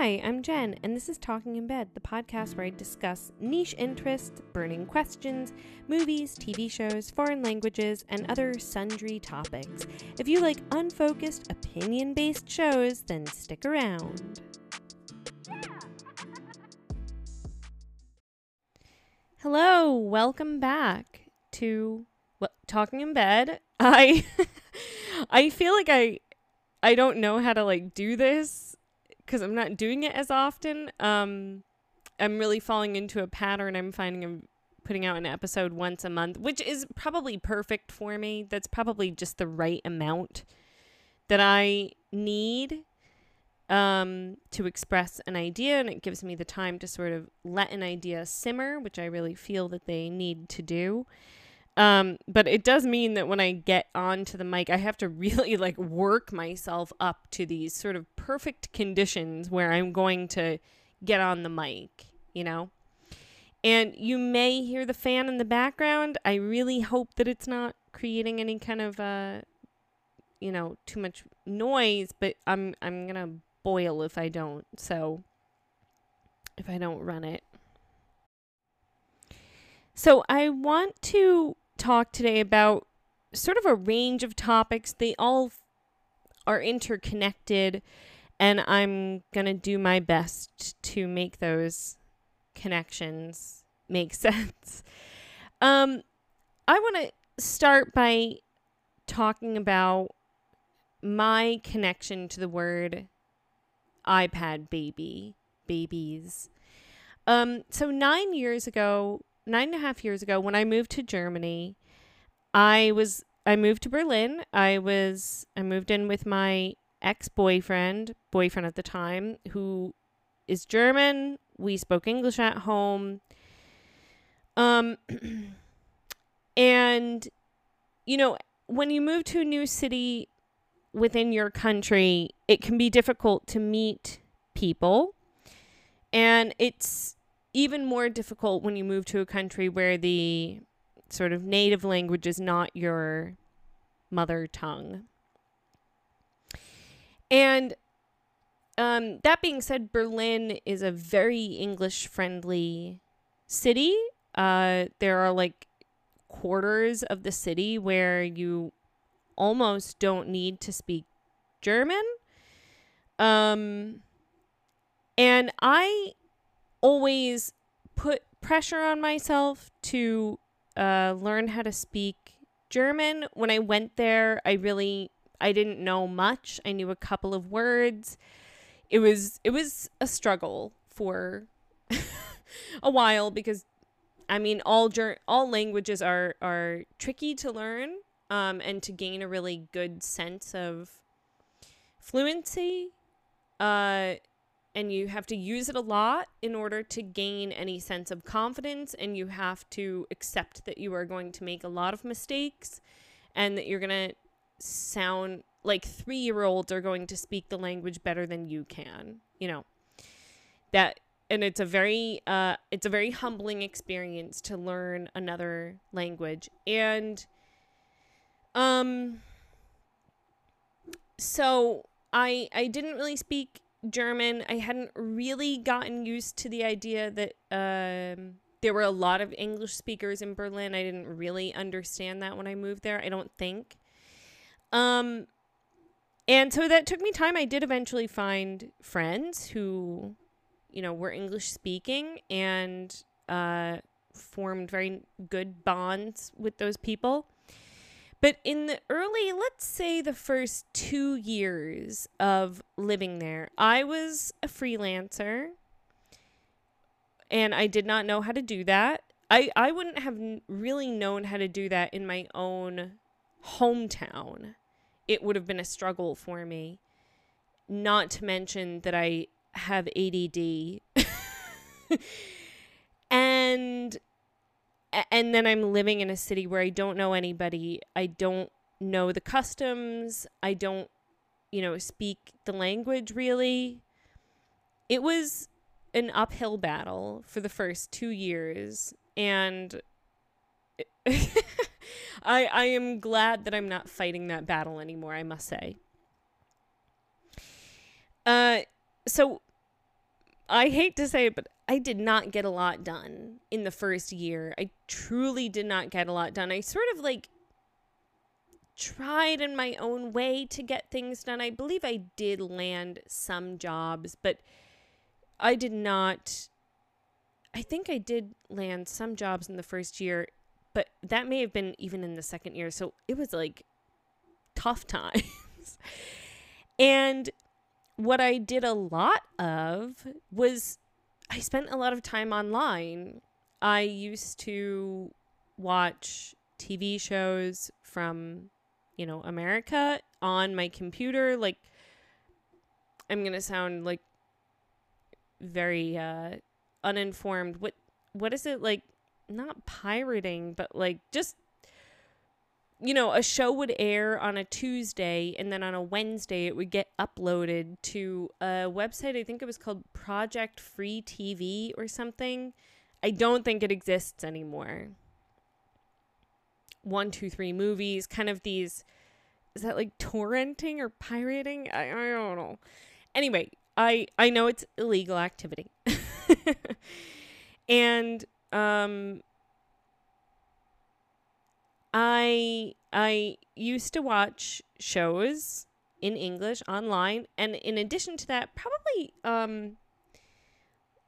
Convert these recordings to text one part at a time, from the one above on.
Hi, I'm Jen, and this is Talking in Bed, the podcast where I discuss niche interests, burning questions, movies, TV shows, foreign languages, and other sundry topics. If you like unfocused, opinion based shows, then stick around. Hello, welcome back to what, Talking in Bed. I I feel like I I don't know how to like do this because I'm not doing it as often. Um, I'm really falling into a pattern. I'm finding I'm putting out an episode once a month, which is probably perfect for me. That's probably just the right amount that I need um, to express an idea, and it gives me the time to sort of let an idea simmer, which I really feel that they need to do. Um, but it does mean that when I get onto the mic, I have to really like work myself up to these sort of perfect conditions where I'm going to get on the mic, you know? And you may hear the fan in the background. I really hope that it's not creating any kind of uh you know, too much noise, but I'm I'm going to boil if I don't. So if I don't run it. So I want to talk today about sort of a range of topics. They all are interconnected, and I'm going to do my best to make those connections make sense. Um, I want to start by talking about my connection to the word iPad baby, babies. Um, so nine years ago, nine and a half years ago when I moved to Germany, I was I moved to Berlin. I was I moved in with my ex-boyfriend, boyfriend at the time, who is German. We spoke English at home. Um and you know, when you move to a new city within your country, it can be difficult to meet people. And it's even more difficult when you move to a country where the sort of native language is not your mother tongue. And um, that being said, Berlin is a very English friendly city. Uh, there are like quarters of the city where you almost don't need to speak German. Um, and I always put pressure on myself to uh, learn how to speak German. When I went there, I really I didn't know much. I knew a couple of words. It was it was a struggle for a while because I mean all ger- all languages are are tricky to learn um, and to gain a really good sense of fluency. Uh, and you have to use it a lot in order to gain any sense of confidence and you have to accept that you are going to make a lot of mistakes and that you're going to sound like 3-year-olds are going to speak the language better than you can you know? That and it's a very uh it's a very humbling experience to learn another language. And um so I I didn't really speak German. I hadn't really gotten used to the idea that um, there were a lot of English speakers in Berlin. I didn't really understand that when I moved there. I don't think. Um, and so that took me time. I did eventually find friends who, you know, were English speaking and uh, formed very good bonds with those people. But in the early, let's say the first two years of living there, I was a freelancer and I did not know how to do that. I, I wouldn't have really known how to do that in my own hometown. It would have been a struggle for me. Not to mention that I have ADD. and and then I'm living in a city where I don't know anybody. I don't know the customs. I don't, you know, speak the language really. It was an uphill battle for the first 2 years and I I am glad that I'm not fighting that battle anymore, I must say. Uh so I hate to say it, but I did not get a lot done in the first year. I truly did not get a lot done. I sort of like tried in my own way to get things done. I believe I did land some jobs, but I did not. I think I did land some jobs in the first year, but that may have been even in the second year. So it was like tough times. and what I did a lot of was I spent a lot of time online. I used to watch TV shows from, you know, America on my computer. Like, I'm going to sound like very uh, uninformed. What What is it like? Not pirating, but like just you know, a show would air on a Tuesday and then on a Wednesday it would get uploaded to a website. I think it was called Project Free TV or something. I don't think it exists anymore. One, two, three movies, kind of these. Is that like torrenting or pirating? I, I don't know. Anyway, I I know it's illegal activity. and um I I used to watch shows in English online and in addition to that probably um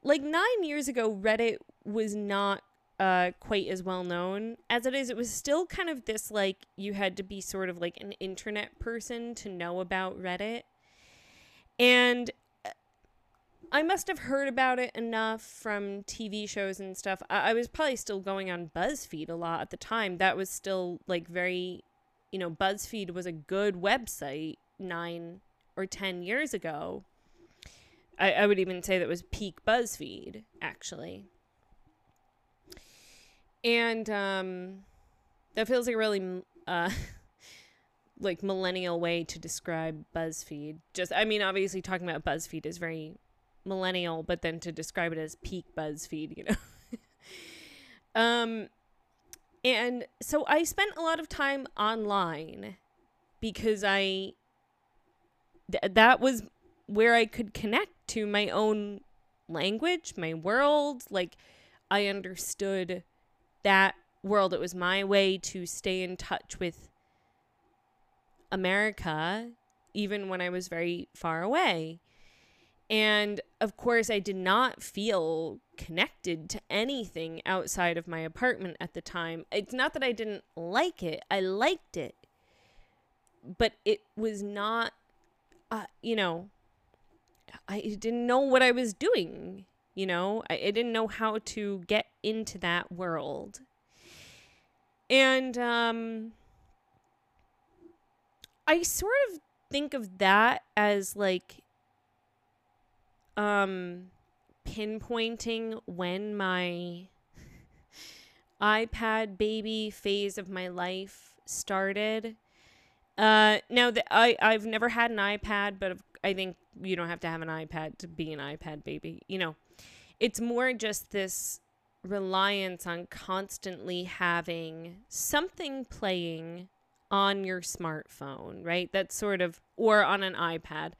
like 9 years ago Reddit was not uh quite as well known as it is. It was still kind of this like you had to be sort of like an internet person to know about Reddit. And I must have heard about it enough from TV shows and stuff. I, I, was probably still going on BuzzFeed a lot at the time. That was still like very, you know, BuzzFeed was a good website nine or 10 years ago. I, I would even say that was peak BuzzFeed, actually. And um, that feels like a really uh, like millennial way to describe BuzzFeed. Just, I mean, obviously talking about BuzzFeed is very millennial, but then to describe it as peak BuzzFeed, you know. um, and so I spent a lot of time online because I th- that was where I could connect to my own language, my world. Like I understood that world. It was my way to stay in touch with America, even when I was very far away. And of course, I did not feel connected to anything outside of my apartment at the time. It's not that I didn't like it, I liked it. But it was not, uh, you know, I didn't know what I was doing. You know, I, I didn't know how to get into that world. And um, I sort of think of that as like um pinpointing when my iPad baby phase of my life started. Uh, now that I I've never had an iPad, but I think you don't have to have an iPad to be an iPad baby. You know, it's more just this reliance on constantly having something playing on your smartphone, right? That's sort of or on an iPad.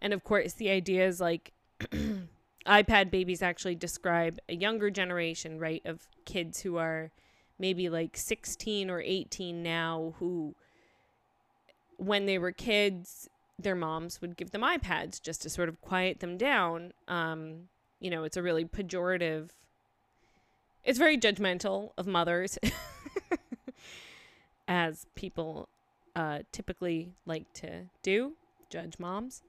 And of course, the idea is like iPad babies actually describe a younger generation, right, of kids who are maybe like 16 or 18 now who when they were kids their moms would give them iPads just to sort of quiet them down. Um, you know, it's a really pejorative it's very judgmental of mothers as people uh, typically like to do, judge moms.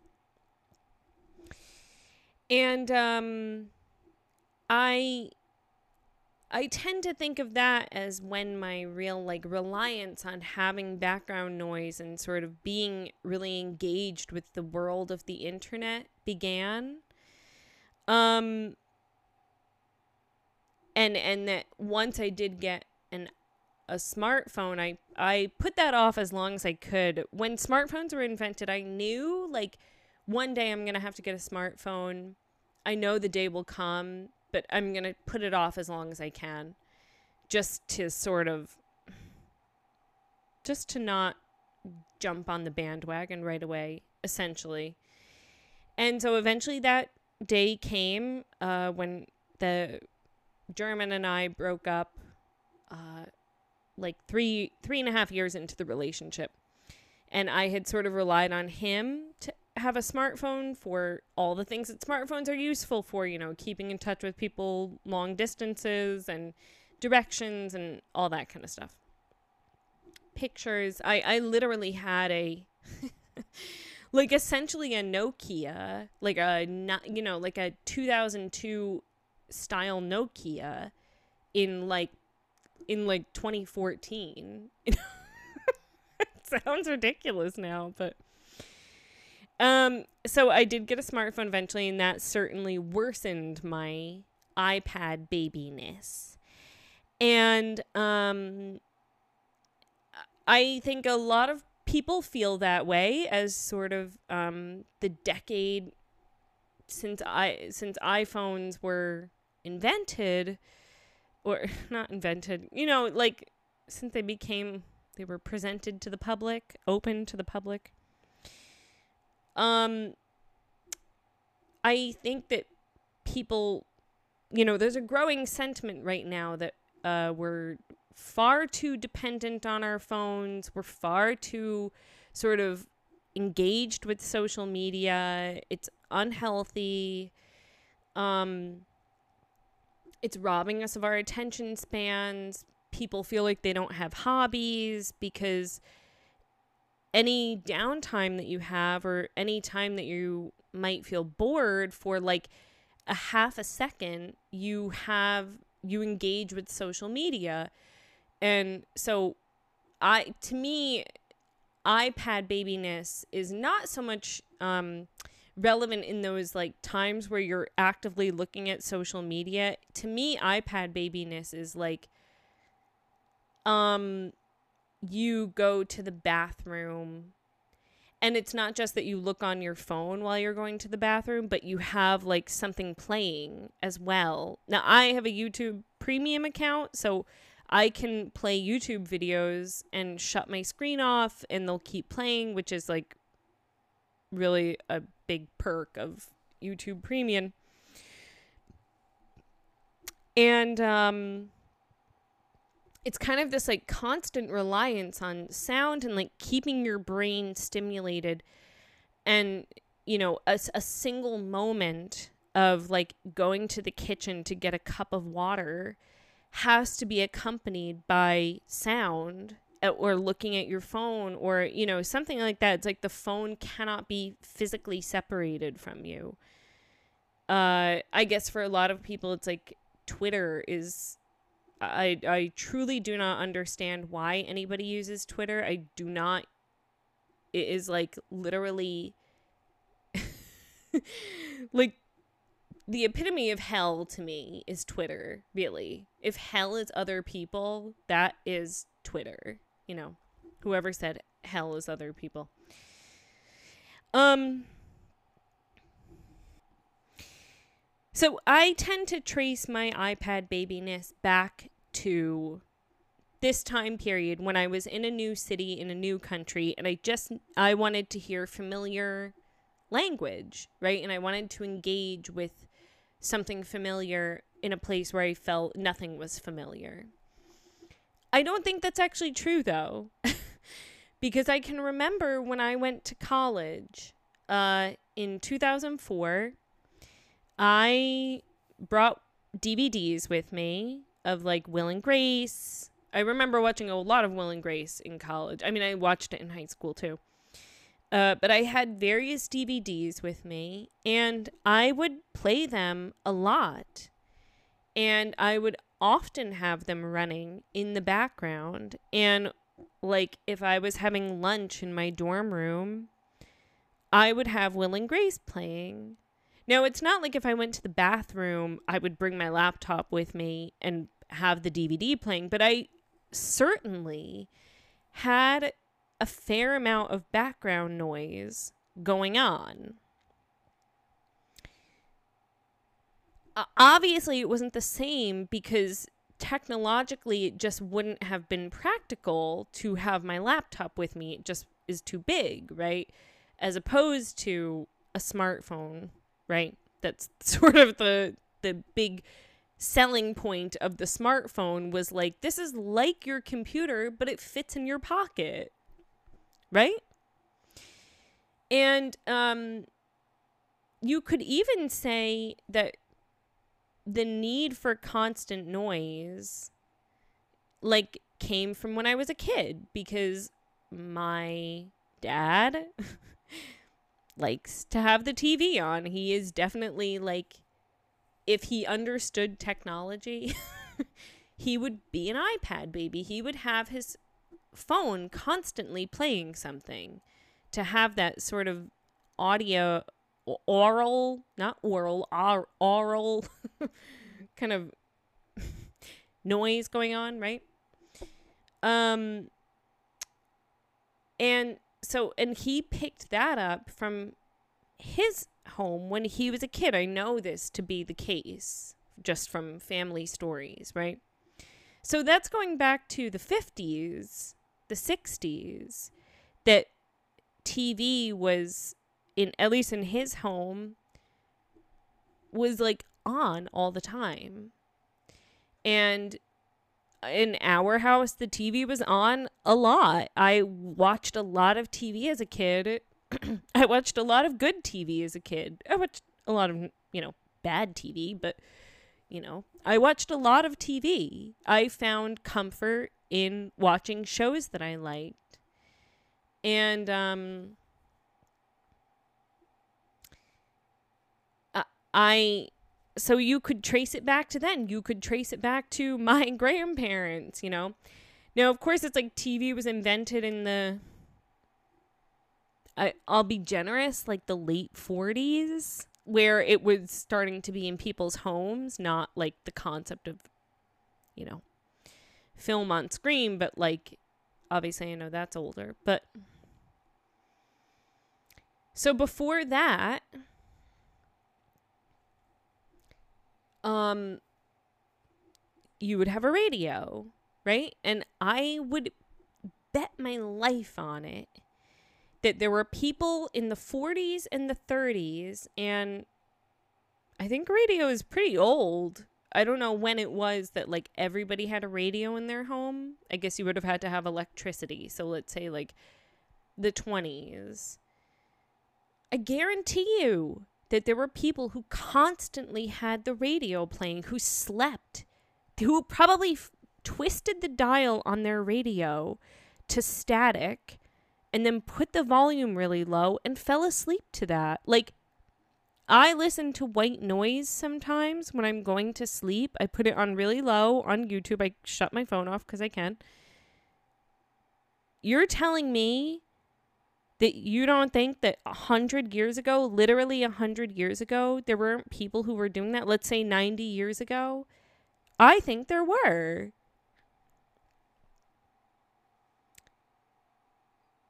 And um, I I tend to think of that as when my real like reliance on having background noise and sort of being really engaged with the world of the internet began. Um and and that once I did get an a smartphone, I I put that off as long as I could. When smartphones were invented, I knew like one day I'm going to have to get a smartphone. I know the day will come, but I'm going to put it off as long as I can just to sort of just to not jump on the bandwagon right away essentially. And so eventually that day came uh, when the German and I broke up, uh, like three three and a half years into the relationship, and I had sort of relied on him to have a smartphone for all the things that smartphones are useful for. You know, keeping in touch with people long distances and directions and all that kind of stuff. Pictures. I I literally had a. like essentially a Nokia, like a not you know like a 2002 style Nokia in like in like 2014. it sounds ridiculous now, but um so I did get a smartphone eventually and that certainly worsened my iPad babiness. And um I think a lot of people feel that way as sort of um, the decade since I since iPhones were invented or not invented, you know, like since they became they were presented to the public, open to the public. Um I think that people you know, there's a growing sentiment right now that uh we're far too dependent on our phones. We're far too sort of engaged with social media. It's unhealthy. Um, it's robbing us of our attention spans. People feel like they don't have hobbies because any downtime that you have or any time that you might feel bored for like a half a second, you have you engage with social media and so I to me iPad babiness is not so much um relevant in those like times where you're actively looking at social media. To me iPad babiness is like um you go to the bathroom and it's not just that you look on your phone while you're going to the bathroom, but you have like something playing as well. Now, I have a YouTube premium account, so I can play YouTube videos and shut my screen off and they'll keep playing, which is like really a big perk of YouTube Premium. And um it's kind of this like constant reliance on sound and like keeping your brain stimulated and you know a, a single moment of like going to the kitchen to get a cup of water has to be accompanied by sound uh, or looking at your phone or you know something like that. It's like the phone cannot be physically separated from you. Uh i guess for a lot of people it's like twitter is i i truly do not understand why anybody uses twitter i do not it is like literally like the epitome of hell to me is Twitter, really. If hell is other people, that is Twitter. You know, whoever said hell is other people. Um So I tend to trace my iPad babiness back to this time period when I was in a new city in a new country and I just I wanted to hear familiar language, right? And I wanted to engage with something familiar in a place where I felt nothing was familiar. I don't think that's actually true though. because I can remember when I went to college uh, in 2004, I brought DVDs with me of like Will and Grace. I remember watching a lot of Will and Grace in college. I mean, I watched it in high school too. Uh, but I had various DVDs with me, and I would play them a lot. And I would often have them running in the background. And, like, if I was having lunch in my dorm room, I would have Will and Grace playing. Now, it's not like if I went to the bathroom, I would bring my laptop with me and have the DVD playing, but I certainly had a fair amount of background noise going on. Obviously, it wasn't the same because technologically it just wouldn't have been practical to have my laptop with me. It just is too big, right? As opposed to a smartphone, right? That's sort of the the big selling point of the smartphone was like this is like your computer but it fits in your pocket. Right? And um you could even say that the need for constant noise like came from when I was a kid because my dad likes to have the TV on. He is definitely like if he understood technology, he would be an iPad baby. He would have his phone constantly playing something to have that sort of audio oral, not oral, or, oral kind of noise going on, right? Um and so and he picked that up from his home when he was a kid. I know this to be the case just from family stories, right? So that's going back to the 50s, the 60s that TV was in at least in his home was like on all the time. And in our house, the TV was on a lot. I watched a lot of TV as a kid. I watched a lot of good TV as a kid. I watched a lot of, you know, bad TV, but, you know, I watched a lot of TV. I found comfort in watching shows that I liked. And, um, I so you could trace it back to then. You could trace it back to my grandparents, you know. Now, of course, it's like TV was invented in the I, I'll be generous, like the late 40s, where it was starting to be in people's homes, not like the concept of, you know, film on screen, but like, obviously, I know that's older. But so before that, um you would have a radio, right? And I would bet my life on it that there were people in the 40s and the 30s and I think radio is pretty old. I don't know when it was that like everybody had a radio in their home. I guess you would have had to have electricity. So let's say like the 20s. I guarantee you that there were people who constantly had the radio playing, who slept, who probably f- twisted the dial on their radio to static and then put the volume really low and fell asleep to that. Like, I listen to white noise sometimes when I'm going to sleep. I put it on really low on YouTube. I shut my phone off because I can. You're telling me that you don't think that a hundred years ago, literally a hundred years ago, there weren't people who were doing that? Let's say 90 years ago. I think there were.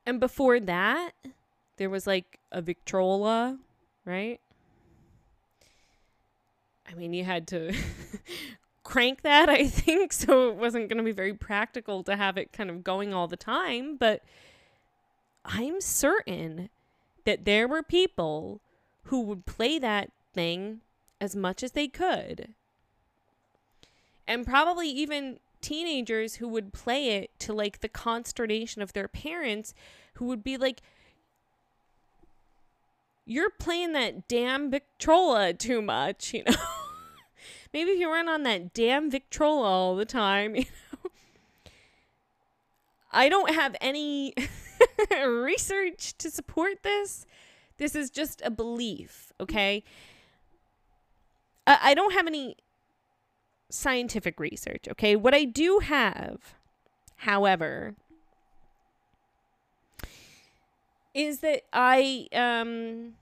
And before that, there was like a Victrola, right? I mean, you had to crank that, I think, so it wasn't going to be very practical to have it kind of going all the time, but I'm certain that there were people who would play that thing as much as they could. And probably even teenagers who would play it to like the consternation of their parents who would be like you're playing that damn Victrola too much, you know. Maybe if you weren't on that damn Victrola all the time, you know. I don't have any research to support this. This is just a belief, okay? I, don't have any scientific research, okay? What I do have, however, is that I um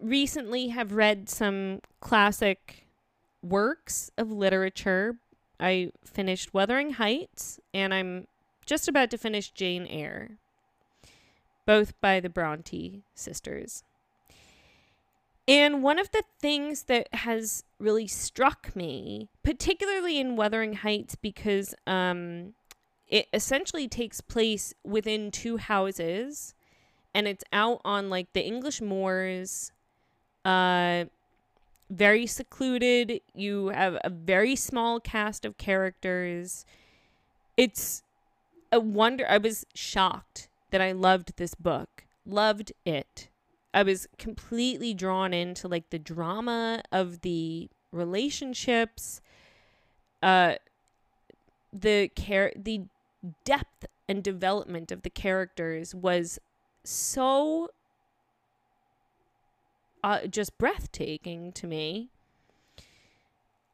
recently have read some classic works of literature. I finished Wuthering Heights and I'm just about to finish Jane Eyre both by the Bronte sisters. And one of the things that has really struck me, particularly in Wuthering Heights, because um, it essentially takes place within two houses and it's out on like the English moors. Uh, very secluded. You have a very small cast of characters. It's a wonder. I was shocked that I loved this book. Loved it. I was completely drawn into like the drama of the relationships, uh, the care, the depth and development of the characters was so uh, just breathtaking to me.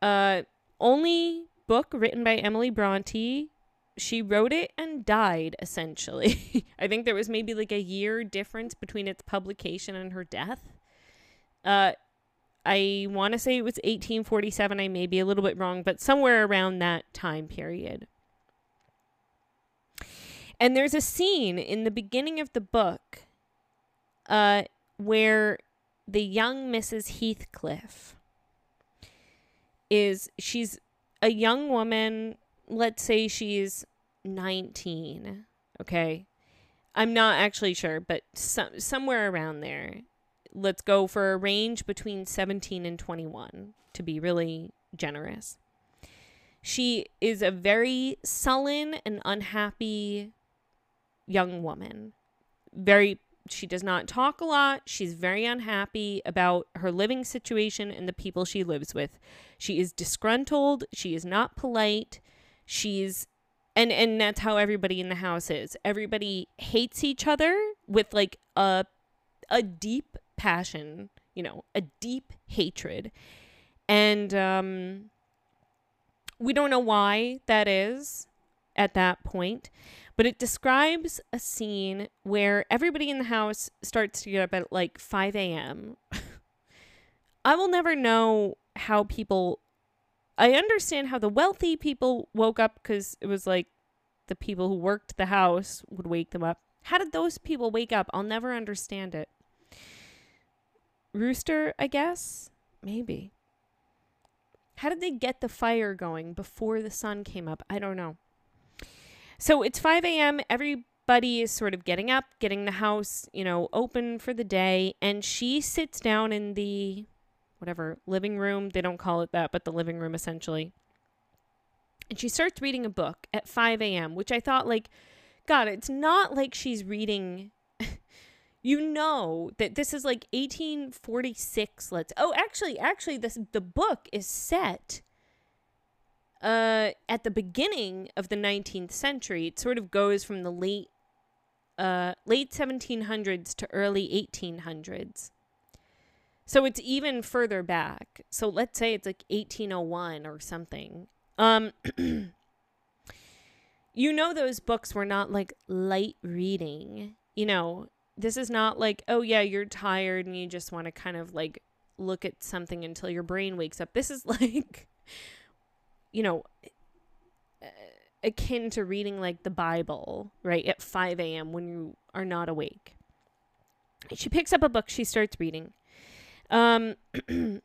Uh, only book written by Emily Bronte. She wrote it and died essentially. I think there was maybe like a year difference between its publication and her death. Uh, I want to say it was 1847. I may be a little bit wrong, but somewhere around that time period. And there's a scene in the beginning of the book uh, where the young Mrs. Heathcliff is she's a young woman, let's say she's 19, okay? I'm not actually sure, but some, somewhere around there. Let's go for a range between 17 and 21 to be really generous. She is a very sullen and unhappy young woman. Very she does not talk a lot. She's very unhappy about her living situation and the people she lives with. She is disgruntled, she is not polite. She's and and that's how everybody in the house is. Everybody hates each other with like a a deep passion, you know, a deep hatred. And um we don't know why that is at that point. But it describes a scene where everybody in the house starts to get up at like 5 a.m. I will never know how people. I understand how the wealthy people woke up because it was like the people who worked the house would wake them up. How did those people wake up? I'll never understand it. Rooster, I guess? Maybe. How did they get the fire going before the sun came up? I don't know. So it's 5 a.m. Everybody is sort of getting up, getting the house, you know, open for the day. And she sits down in the whatever living room. They don't call it that, but the living room essentially. And she starts reading a book at 5 a.m., which I thought, like, God, it's not like she's reading. you know that this is like 1846. Let's. Oh, actually, actually, this the book is set uh, at the beginning of the 19th century, it sort of goes from the late uh, late 1700s to early 1800s. So it's even further back. So let's say it's like 1801 or something. Um, you know, those books were not like light reading. You know, this is not like, oh, yeah, you're tired and you just want to kind of like look at something until your brain wakes up. This is like you know, akin to reading like the Bible, right, at 5 a.m. when you are not awake. She picks up a book, she starts reading. Um,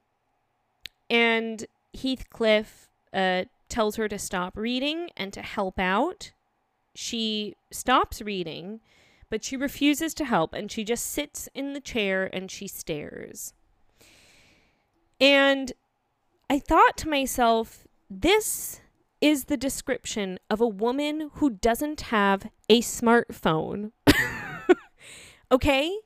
and Heathcliff uh, tells her to stop reading and to help out. She stops reading, but she refuses to help and she just sits in the chair and she stares. And I thought to myself, this is the description of a woman who doesn't have a smartphone. okay?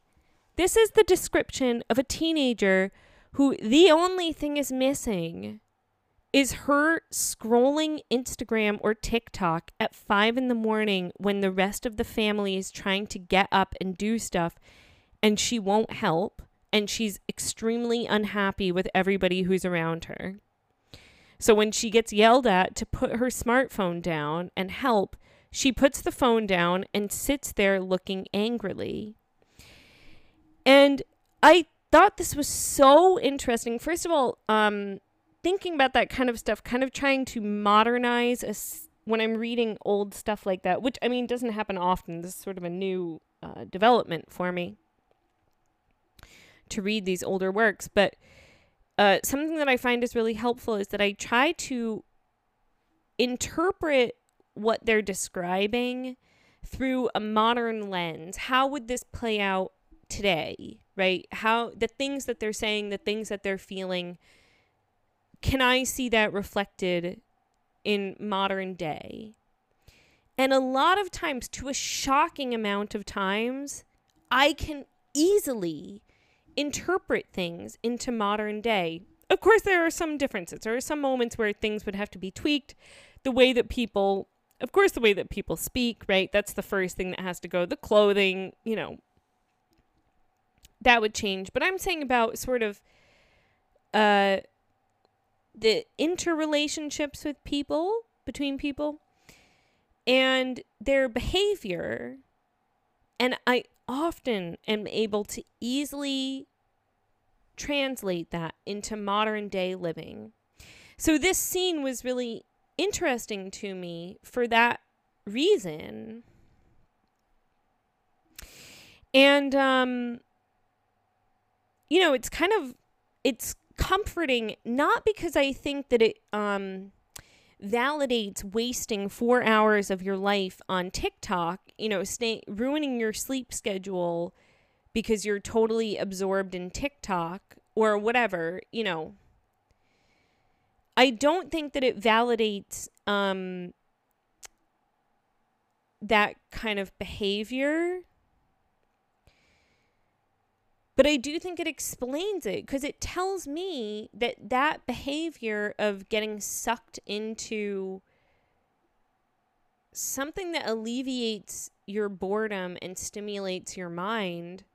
This is the description of a teenager who the only thing is missing is her scrolling Instagram or TikTok at five in the morning when the rest of the family is trying to get up and do stuff and she won't help and she's extremely unhappy with everybody who's around her. So when she gets yelled at to put her smartphone down and help, she puts the phone down and sits there looking angrily. And I thought this was so interesting. First of all, um, thinking about that kind of stuff, kind of trying to modernize a, when I'm reading old stuff like that, which I mean doesn't happen often. This is sort of a new uh, development for me to read these older works, but uh, something that I find is really helpful is that I try to interpret what they're describing through a modern lens. How would this play out today, right? How the things that they're saying, the things that they're feeling, can I see that reflected in modern day? And a lot of times, to a shocking amount of times, I can easily interpret things into modern day. Of course, there are some differences. There are some moments where things would have to be tweaked. The way that people, of course, the way that people speak, right? That's the first thing that has to go. The clothing, you know, that would change. But I'm saying about sort of uh, the interrelationships with people, between people, and their behavior. And I often am able to easily translate that into modern day living. So this scene was really interesting to me for that reason. And um you know, it's kind of it's comforting not because I think that it um validates wasting 4 hours of your life on TikTok, you know, stay ruining your sleep schedule because you're totally absorbed in TikTok or whatever, you know. I don't think that it validates um that kind of behavior but I do think it explains it because it tells me that that behavior of getting sucked into something that alleviates your boredom and stimulates your mind,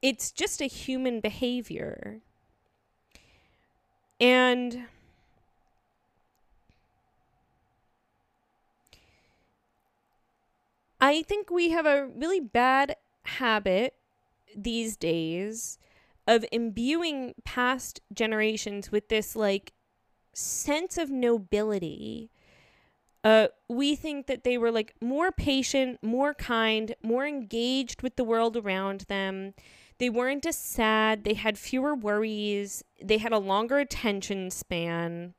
it's just a human behavior. And I think we have a really bad habit these days of imbuing past generations with this like sense of nobility. Uh, we think that they were like more patient, more kind, more engaged with the world around them. They weren't as sad. They had fewer worries. They had a longer attention span.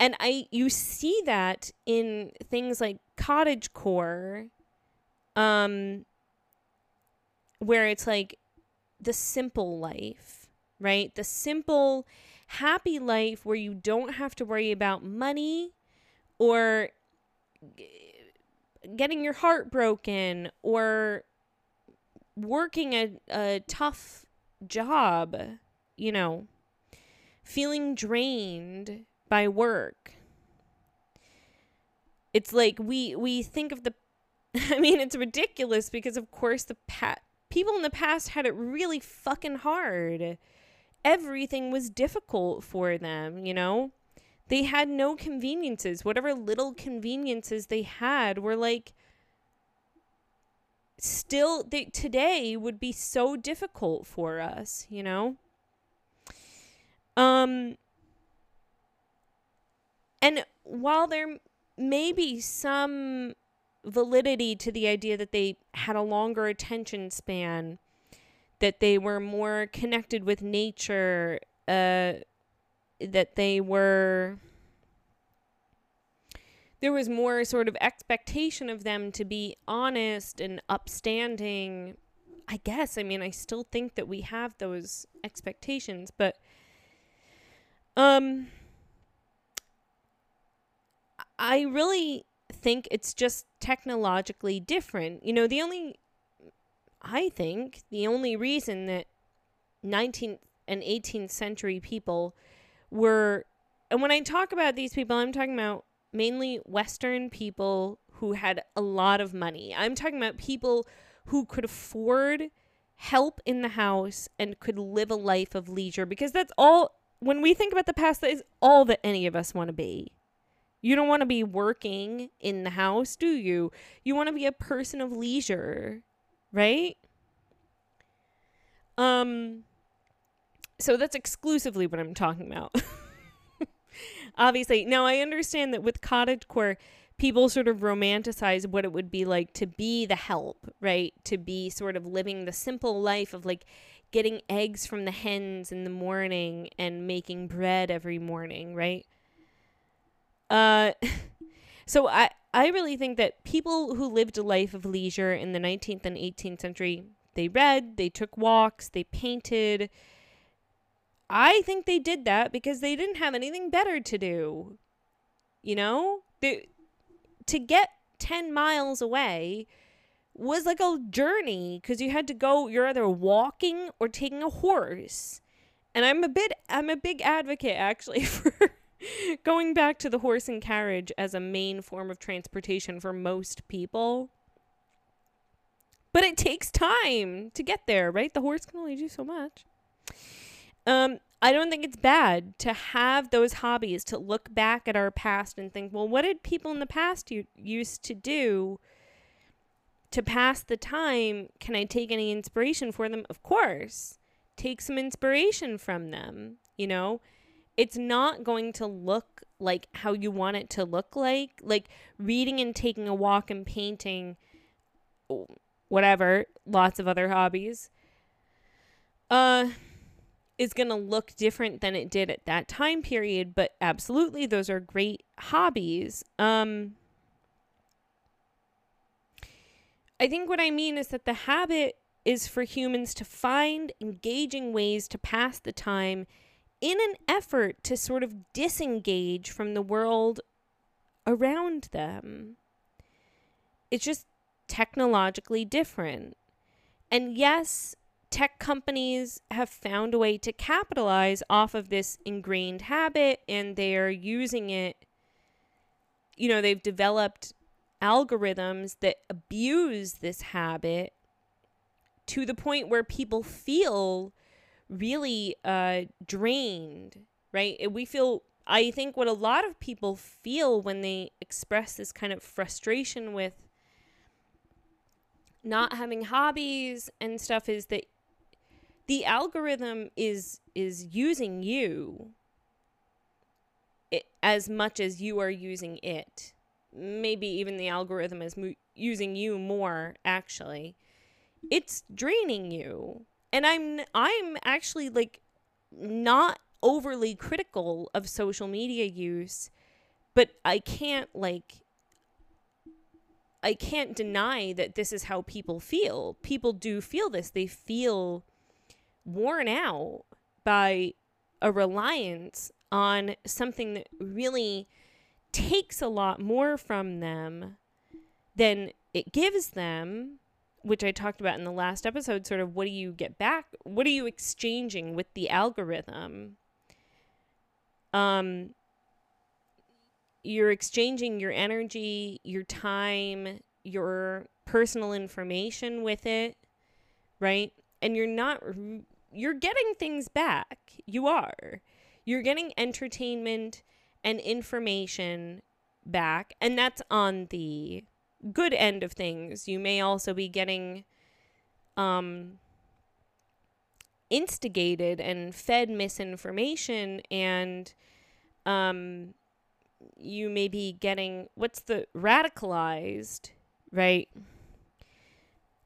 And I you see that in things like cottage core um where it's like the simple life, right? The simple, happy life where you don't have to worry about money or getting your heart broken or working a, a tough job, you know, feeling drained by work. It's like we we think of the I mean it's ridiculous because of course the pat people in the past had it really fucking hard. Everything was difficult for them, you know? They had no conveniences. Whatever little conveniences they had were like still they, today would be so difficult for us, you know? Um and while there may be some validity to the idea that they had a longer attention span, that they were more connected with nature, uh, that they were. There was more sort of expectation of them to be honest and upstanding. I guess. I mean, I still think that we have those expectations, but. Um, I really think it's just technologically different. You know, the only, I think, the only reason that 19th and 18th century people were, and when I talk about these people, I'm talking about mainly Western people who had a lot of money. I'm talking about people who could afford help in the house and could live a life of leisure because that's all when we think about the past that is all that any of us want to be you don't want to be working in the house, do you? You want to be a person of leisure, right? Um so that's exclusively what I'm talking about. Obviously, now I understand that with cottagecore, people sort of romanticize what it would be like to be the help, right? To be sort of living the simple life of like getting eggs from the hens in the morning and making bread every morning, right? Uh, so I I really think that people who lived a life of leisure in the 19th and 18th century They read, they took walks, they painted. I think they did that because they didn't have anything better to do. You know? They, to get 10 miles away was like a journey because you had to go, you're either walking or taking a horse. And I'm a bit, I'm a big advocate actually for going back to the horse and carriage as a main form of transportation for most people. But it takes time to get there, right? The horse can only do so much. Um, I don't think it's bad to have those hobbies, to look back at our past and think, well, what did people in the past u- used to do to pass the time? Can I take any inspiration for them? Of course. Take some inspiration from them, you know? It's not going to look like how you want it to look like. Like reading and taking a walk and painting, whatever, lots of other hobbies. Uh, is going to look different than it did at that time period, but absolutely those are great hobbies. Um I think what I mean is that the habit is for humans to find engaging ways to pass the time in an effort to sort of disengage from the world around them. It's just technologically different. And yes, tech companies have found a way to capitalize off of this ingrained habit and they're using it. You know, they've developed algorithms that abuse this habit to the point where people feel really uh, drained, right? We feel, I think, what a lot of people feel when they express this kind of frustration with not having hobbies and stuff is that the algorithm is is using you as much as you are using it. Maybe even the algorithm is mo- using you more actually. It's draining you and i'm i'm actually like not overly critical of social media use but i can't like I can't deny that this is how people feel. People do feel this. They feel worn out by a reliance on something that really takes a lot more from them than it gives them, which I talked about in the last episode. Sort of what do you get back? What are you exchanging with the algorithm? Um, you're exchanging your energy, your time, your personal information with it, right? And you're not you're getting things back. You are. You're getting entertainment and information back, and that's on the good end of things. You may also be getting um instigated and fed misinformation and um you may be getting what's the radicalized, right?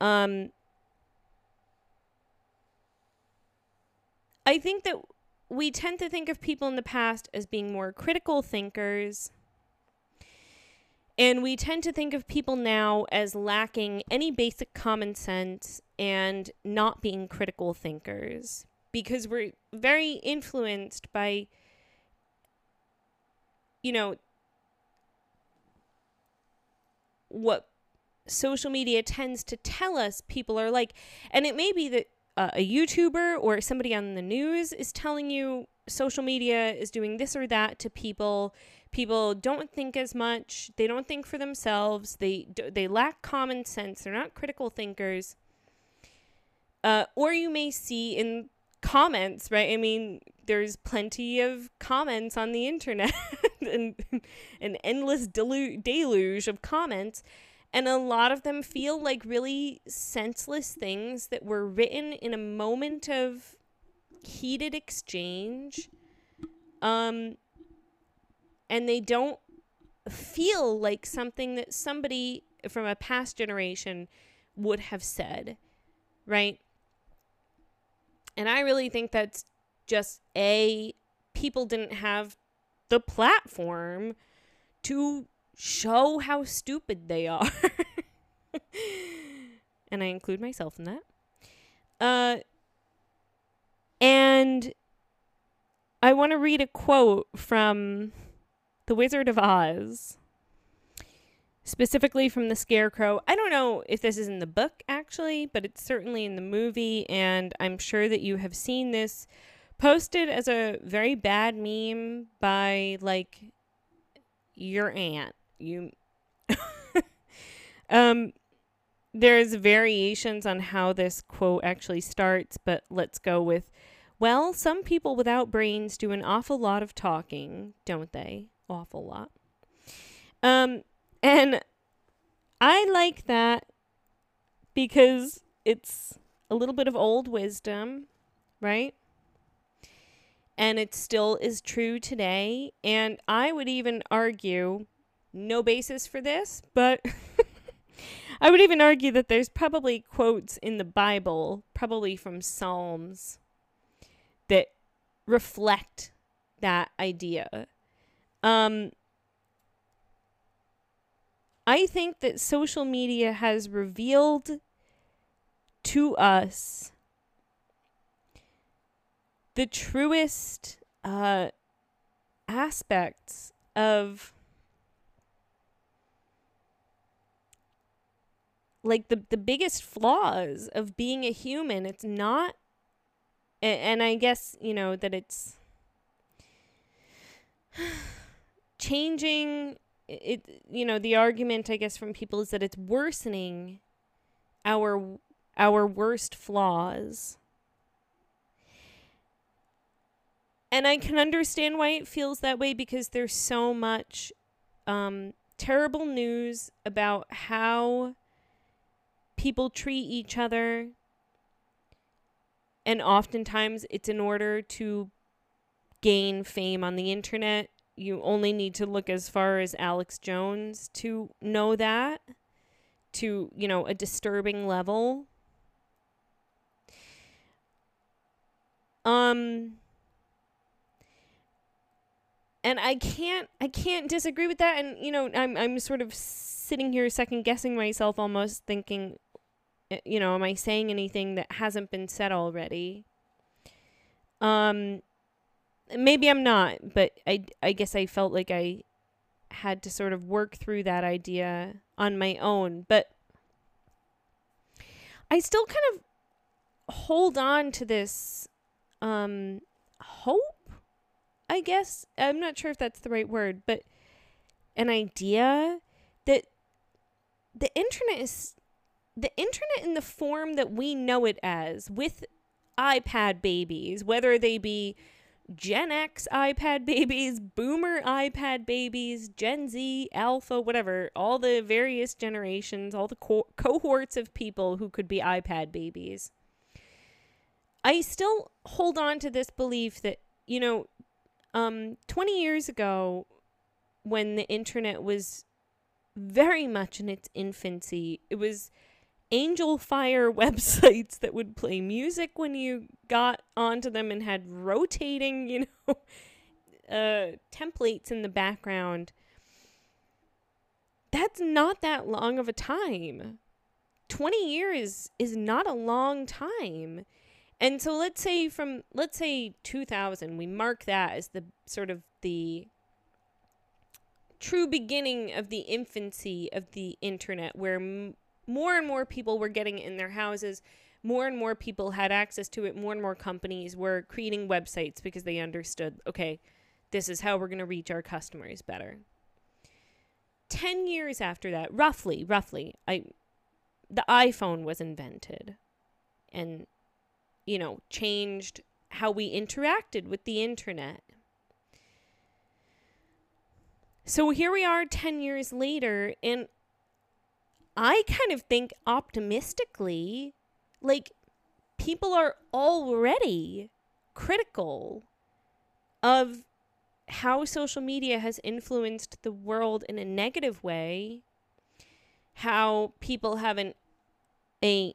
Um I think that we tend to think of people in the past as being more critical thinkers. And we tend to think of people now as lacking any basic common sense and not being critical thinkers because we're very influenced by, you know, what social media tends to tell us people are like. And it may be that uh, a YouTuber or somebody on the news is telling you social media is doing this or that to people. People don't think as much. They don't think for themselves. They they lack common sense. They're not critical thinkers. Uh, or you may see in comments, right? I mean, there's plenty of comments on the internet and an endless delu- deluge of comments and a lot of them feel like really senseless things that were written in a moment of heated exchange um and they don't feel like something that somebody from a past generation would have said right and i really think that's just a people didn't have the platform to show how stupid they are. and I include myself in that. Uh, and I want to read a quote from The Wizard of Oz, specifically from the Scarecrow. I don't know if this is in the book actually, but it's certainly in the movie, and I'm sure that you have seen this posted as a very bad meme by like your aunt. You um there's variations on how this quote actually starts, but let's go with well, some people without brains do an awful lot of talking, don't they? Awful lot. Um and I like that because it's a little bit of old wisdom, right? And it still is true today. And I would even argue no basis for this, but I would even argue that there's probably quotes in the Bible, probably from Psalms, that reflect that idea. Um, I think that social media has revealed to us the truest uh, aspects of like the the biggest flaws of being a human. It's not and, and i guess you know that it's changing it you know the argument i guess from people is that it's worsening our our worst flaws and i can understand why it feels that way because there's so much um terrible news about how people treat each other. And oftentimes it's in order to gain fame on the internet. You only need to look as far as Alex Jones to know that to, you know, a disturbing level. Um and I can't I can't disagree with that and you know I'm I'm sort of sitting here second guessing myself almost thinking Eh, you know, am I saying anything that hasn't been said already? Um, maybe I'm not, but I, I guess I felt like I had to sort of work through that idea on my own. But I still kind of hold on to this um, hope, I guess. I'm not sure if that's the right word, but an idea that the internet is the internet in the form that we know it as with iPad babies, whether they be Gen X iPad babies, Boomer iPad babies, Gen Z, Alpha, whatever, all the various generations, all the co- cohorts of people who could be iPad babies. I still hold on to this belief that, you know, um, 20 years ago, when the internet was very much in its infancy, it was Angelfire websites that would play music when you got onto them and had rotating, you know, uh, templates in the background. That's not that long of a time. 20 years is not a long time. And so let's say from let's say 2000 we mark that as the sort of the true beginning of the infancy of the internet where m- more and more people were getting it in their houses. More and more people had access to it. More and more companies were creating websites because they understood, okay, this is how we're going to reach our customers better. 10 years after that, roughly, roughly, I the iPhone was invented and you know, changed how we interacted with the internet. So here we are 10 years later and I kind of think optimistically, like people are already critical of how social media has influenced the world in a negative way, how people have an a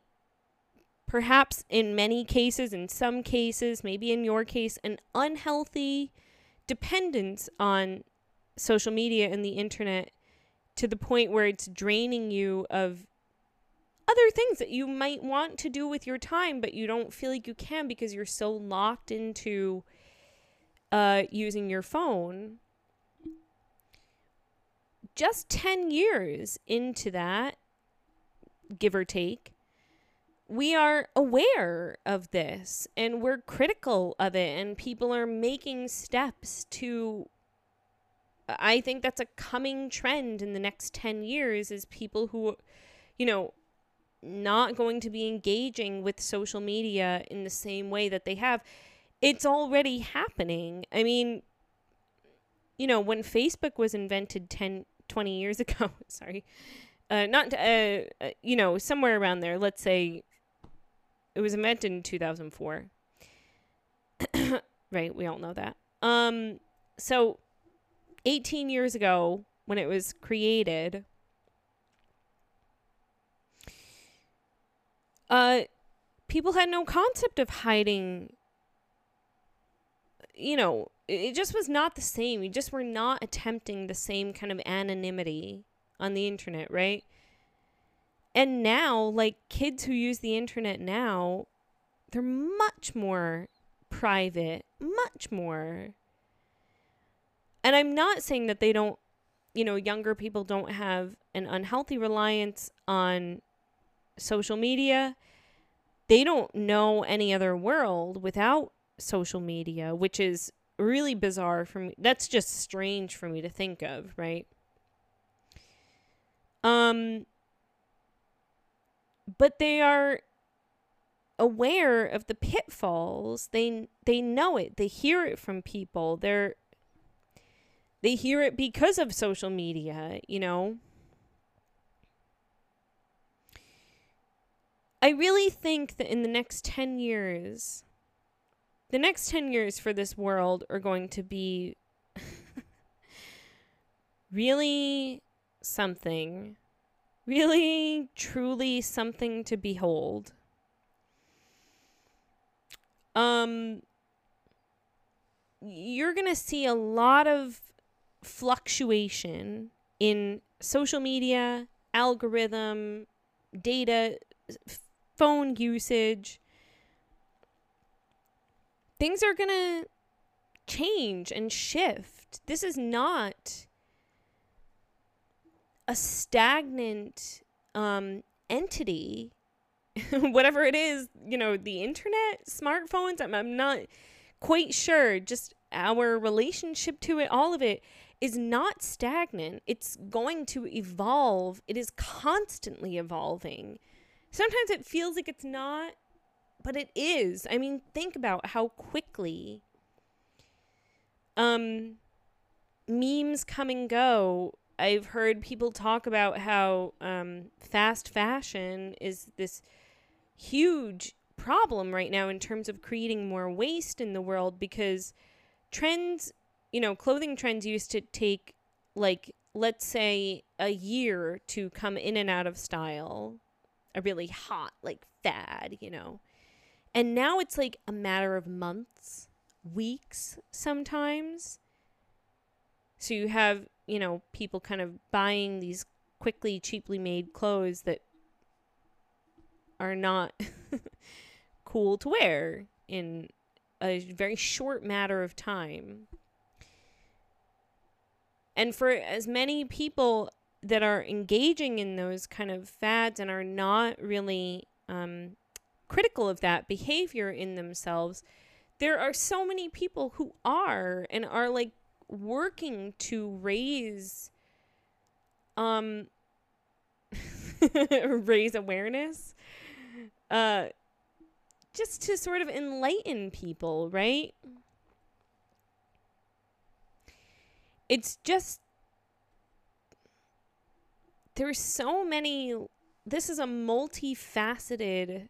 perhaps in many cases, in some cases, maybe in your case, an unhealthy dependence on social media and the internet to the point where it's draining you of other things that you might want to do with your time, but you don't feel like you can because you're so locked into uh, using your phone. Just 10 years into that, give or take, we are aware of this and we're critical of it, and people are making steps to. I think that's a coming trend in the next 10 years is people who, you know, not going to be engaging with social media in the same way that they have. It's already happening. I mean, you know, when Facebook was invented 10, 20 years ago, sorry, uh, not, uh, uh, you know, somewhere around there, let's say it was invented in 2004. right, we all know that. Um, so 18 years ago, when it was created, uh, people had no concept of hiding. You know, it just was not the same. We just were not attempting the same kind of anonymity on the internet, right? And now, like kids who use the internet now, they're much more private, much more. And I'm not saying that they don't, you know, younger people don't have an unhealthy reliance on social media. They don't know any other world without social media, which is really bizarre for me. That's just strange for me to think of, right? Um but they are aware of the pitfalls. They they know it. They hear it from people. They're they hear it because of social media, you know. I really think that in the next 10 years, the next 10 years for this world are going to be really something. Really, truly something to behold. Um, you're going to see a lot of fluctuation in social media, algorithm, data, phone usage, things are going to change and shift. This is not a stagnant um, entity. Whatever it is, you know, the internet, smartphones, I'm, I'm not quite sure. Just our relationship to it, all of it is not stagnant. It's going to evolve. It is constantly evolving sometimes it feels like it's not, but it is. I mean, think about how quickly um memes come and go. I've heard people talk about how um, fast fashion is this huge problem right now in terms of creating more waste in the world because trends, you know, clothing trends used to take like let's say a year to come in and out of style a really hot like fad, you know. And now it's like a matter of months, weeks sometimes. So you have, you know, people kind of buying these quickly, cheaply made clothes that are not cool to wear in a very short matter of time. And for as many people that are engaging in those kind of fads and are not really um, critical of that behavior in themselves, there are so many people who are and are like working to raise um raise awareness uh just to sort of enlighten people, right? It's just there's so many this is a multifaceted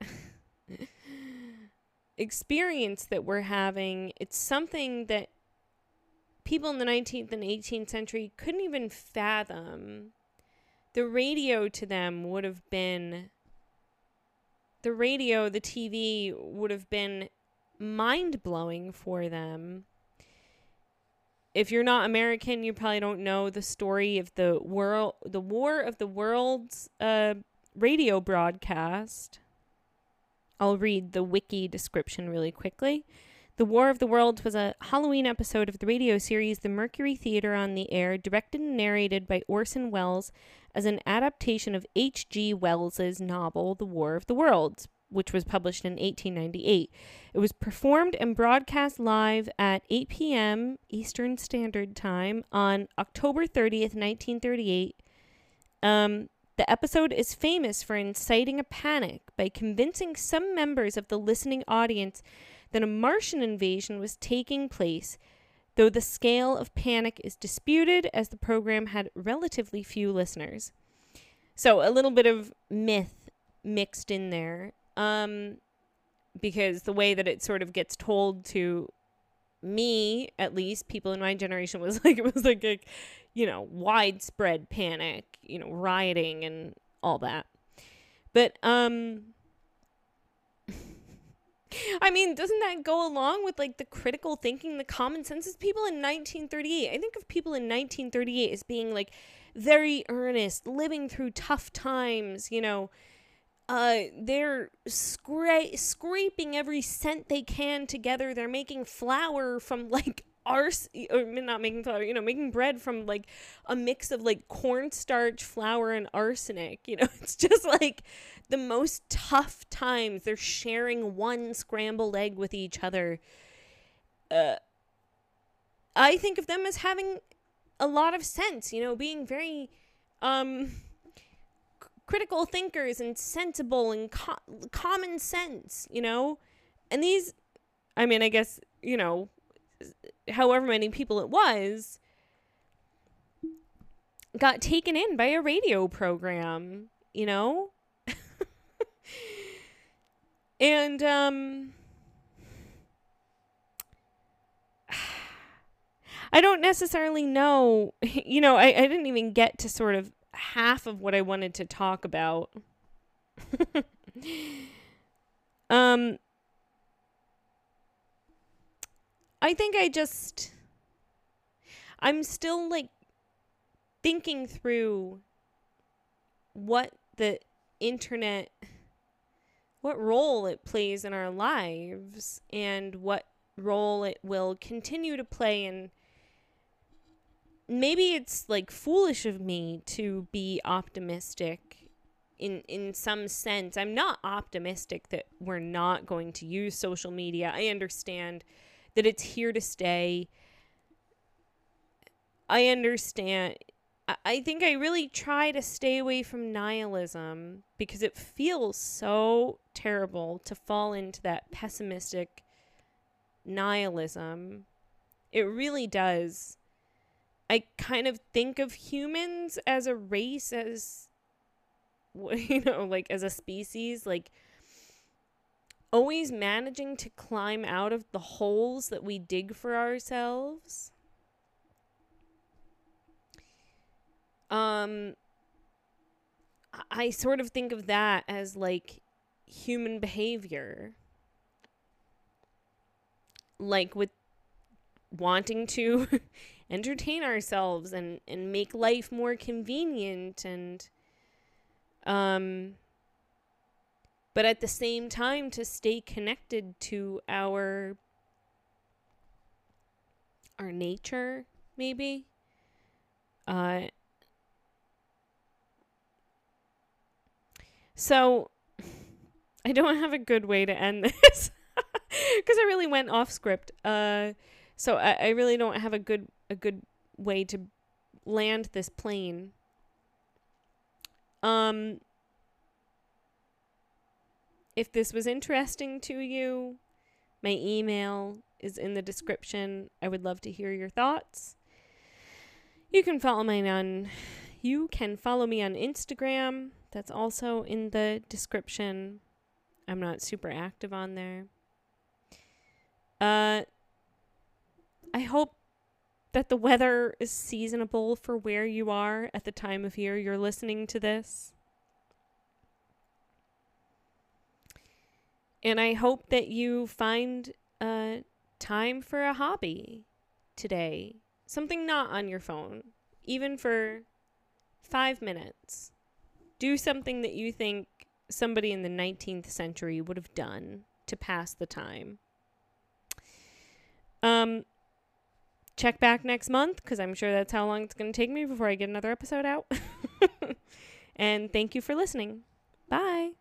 experience that we're having. It's something that people in the 19th and 18th century couldn't even fathom. The radio to them would have been the radio, the TV would have been mind blowing for them if you're not American, you probably don't know the story of the world, the War of the Worlds uh, radio broadcast. I'll read the wiki description really quickly. The War of the Worlds was a Halloween episode of the radio series The Mercury Theatre on the Air, directed and narrated by Orson Welles as an adaptation of H.G. Wells's novel The War of the Worlds, which was published in 1898. It was performed and broadcast live at 8 p.m. Eastern Standard Time on October 30th, 1938. Um, the episode is famous for inciting a panic by convincing some members of the listening audience that a Martian invasion was taking place, though the scale of panic is disputed as the program had relatively few listeners. So, a little bit of myth mixed in there. Um, because the way that it sort of gets told to me, at least people in my generation, was like it was like a, you know, widespread panic, you know, rioting and all that. But um I mean, doesn't that go along with like the critical thinking, the common sense? Is people in 1938. I think of people in 1938 as being like very earnest, living through tough times, you know, uh, they're scra- scraping every cent they can together. They're making flour from like arse or not making flour, you know, making bread from like a mix of like cornstarch, flour, and arsenic. You know, it's just like the most tough times. They're sharing one scrambled egg with each other. Uh, I think of them as having a lot of sense, you know, being very um critical thinkers and sensible and co- common sense, you know? And these, I mean, I guess, you know, however many people it was, got taken in by a radio program, you know? and, um, I don't necessarily know, you know, I, I didn't even get to sort of half of what I wanted to talk about. um I think I just I'm still like thinking through what the internet what role it plays in our lives and what role it will continue to play in maybe it's like foolish of me to be optimistic in in some sense. I'm not optimistic that we're not going to use social media. I understand that it's here to stay. I understand I think I really try to stay away from nihilism because it feels so terrible to fall into that pessimistic nihilism. It really does. I kind of think of humans as a race, as, you know, like as a species, like always managing to climb out of the holes that we dig for ourselves. Um, I sort of think of that as like human behavior. Like with wanting to entertain ourselves and and make life more convenient and um but at the same time to stay connected to our our nature maybe uh so I don't have a good way to end this because I really went off script. Uh, so I, I really don't have a good a good way to land this plane. Um if this was interesting to you, my email is in the description. I would love to hear your thoughts. You can follow me on you can follow me on Instagram. That's also in the description. I'm not super active on there. Uh I hope that the weather is seasonable for where you are at the time of year you're listening to this. And I hope that you find uh, time for a hobby today. Something not on your phone, even for five minutes. do something that you think somebody in the 19th century would have done to pass the time. Um, check back next month because I'm sure that's how long it's going to take me before I get another episode out. and thank you for listening. Bye.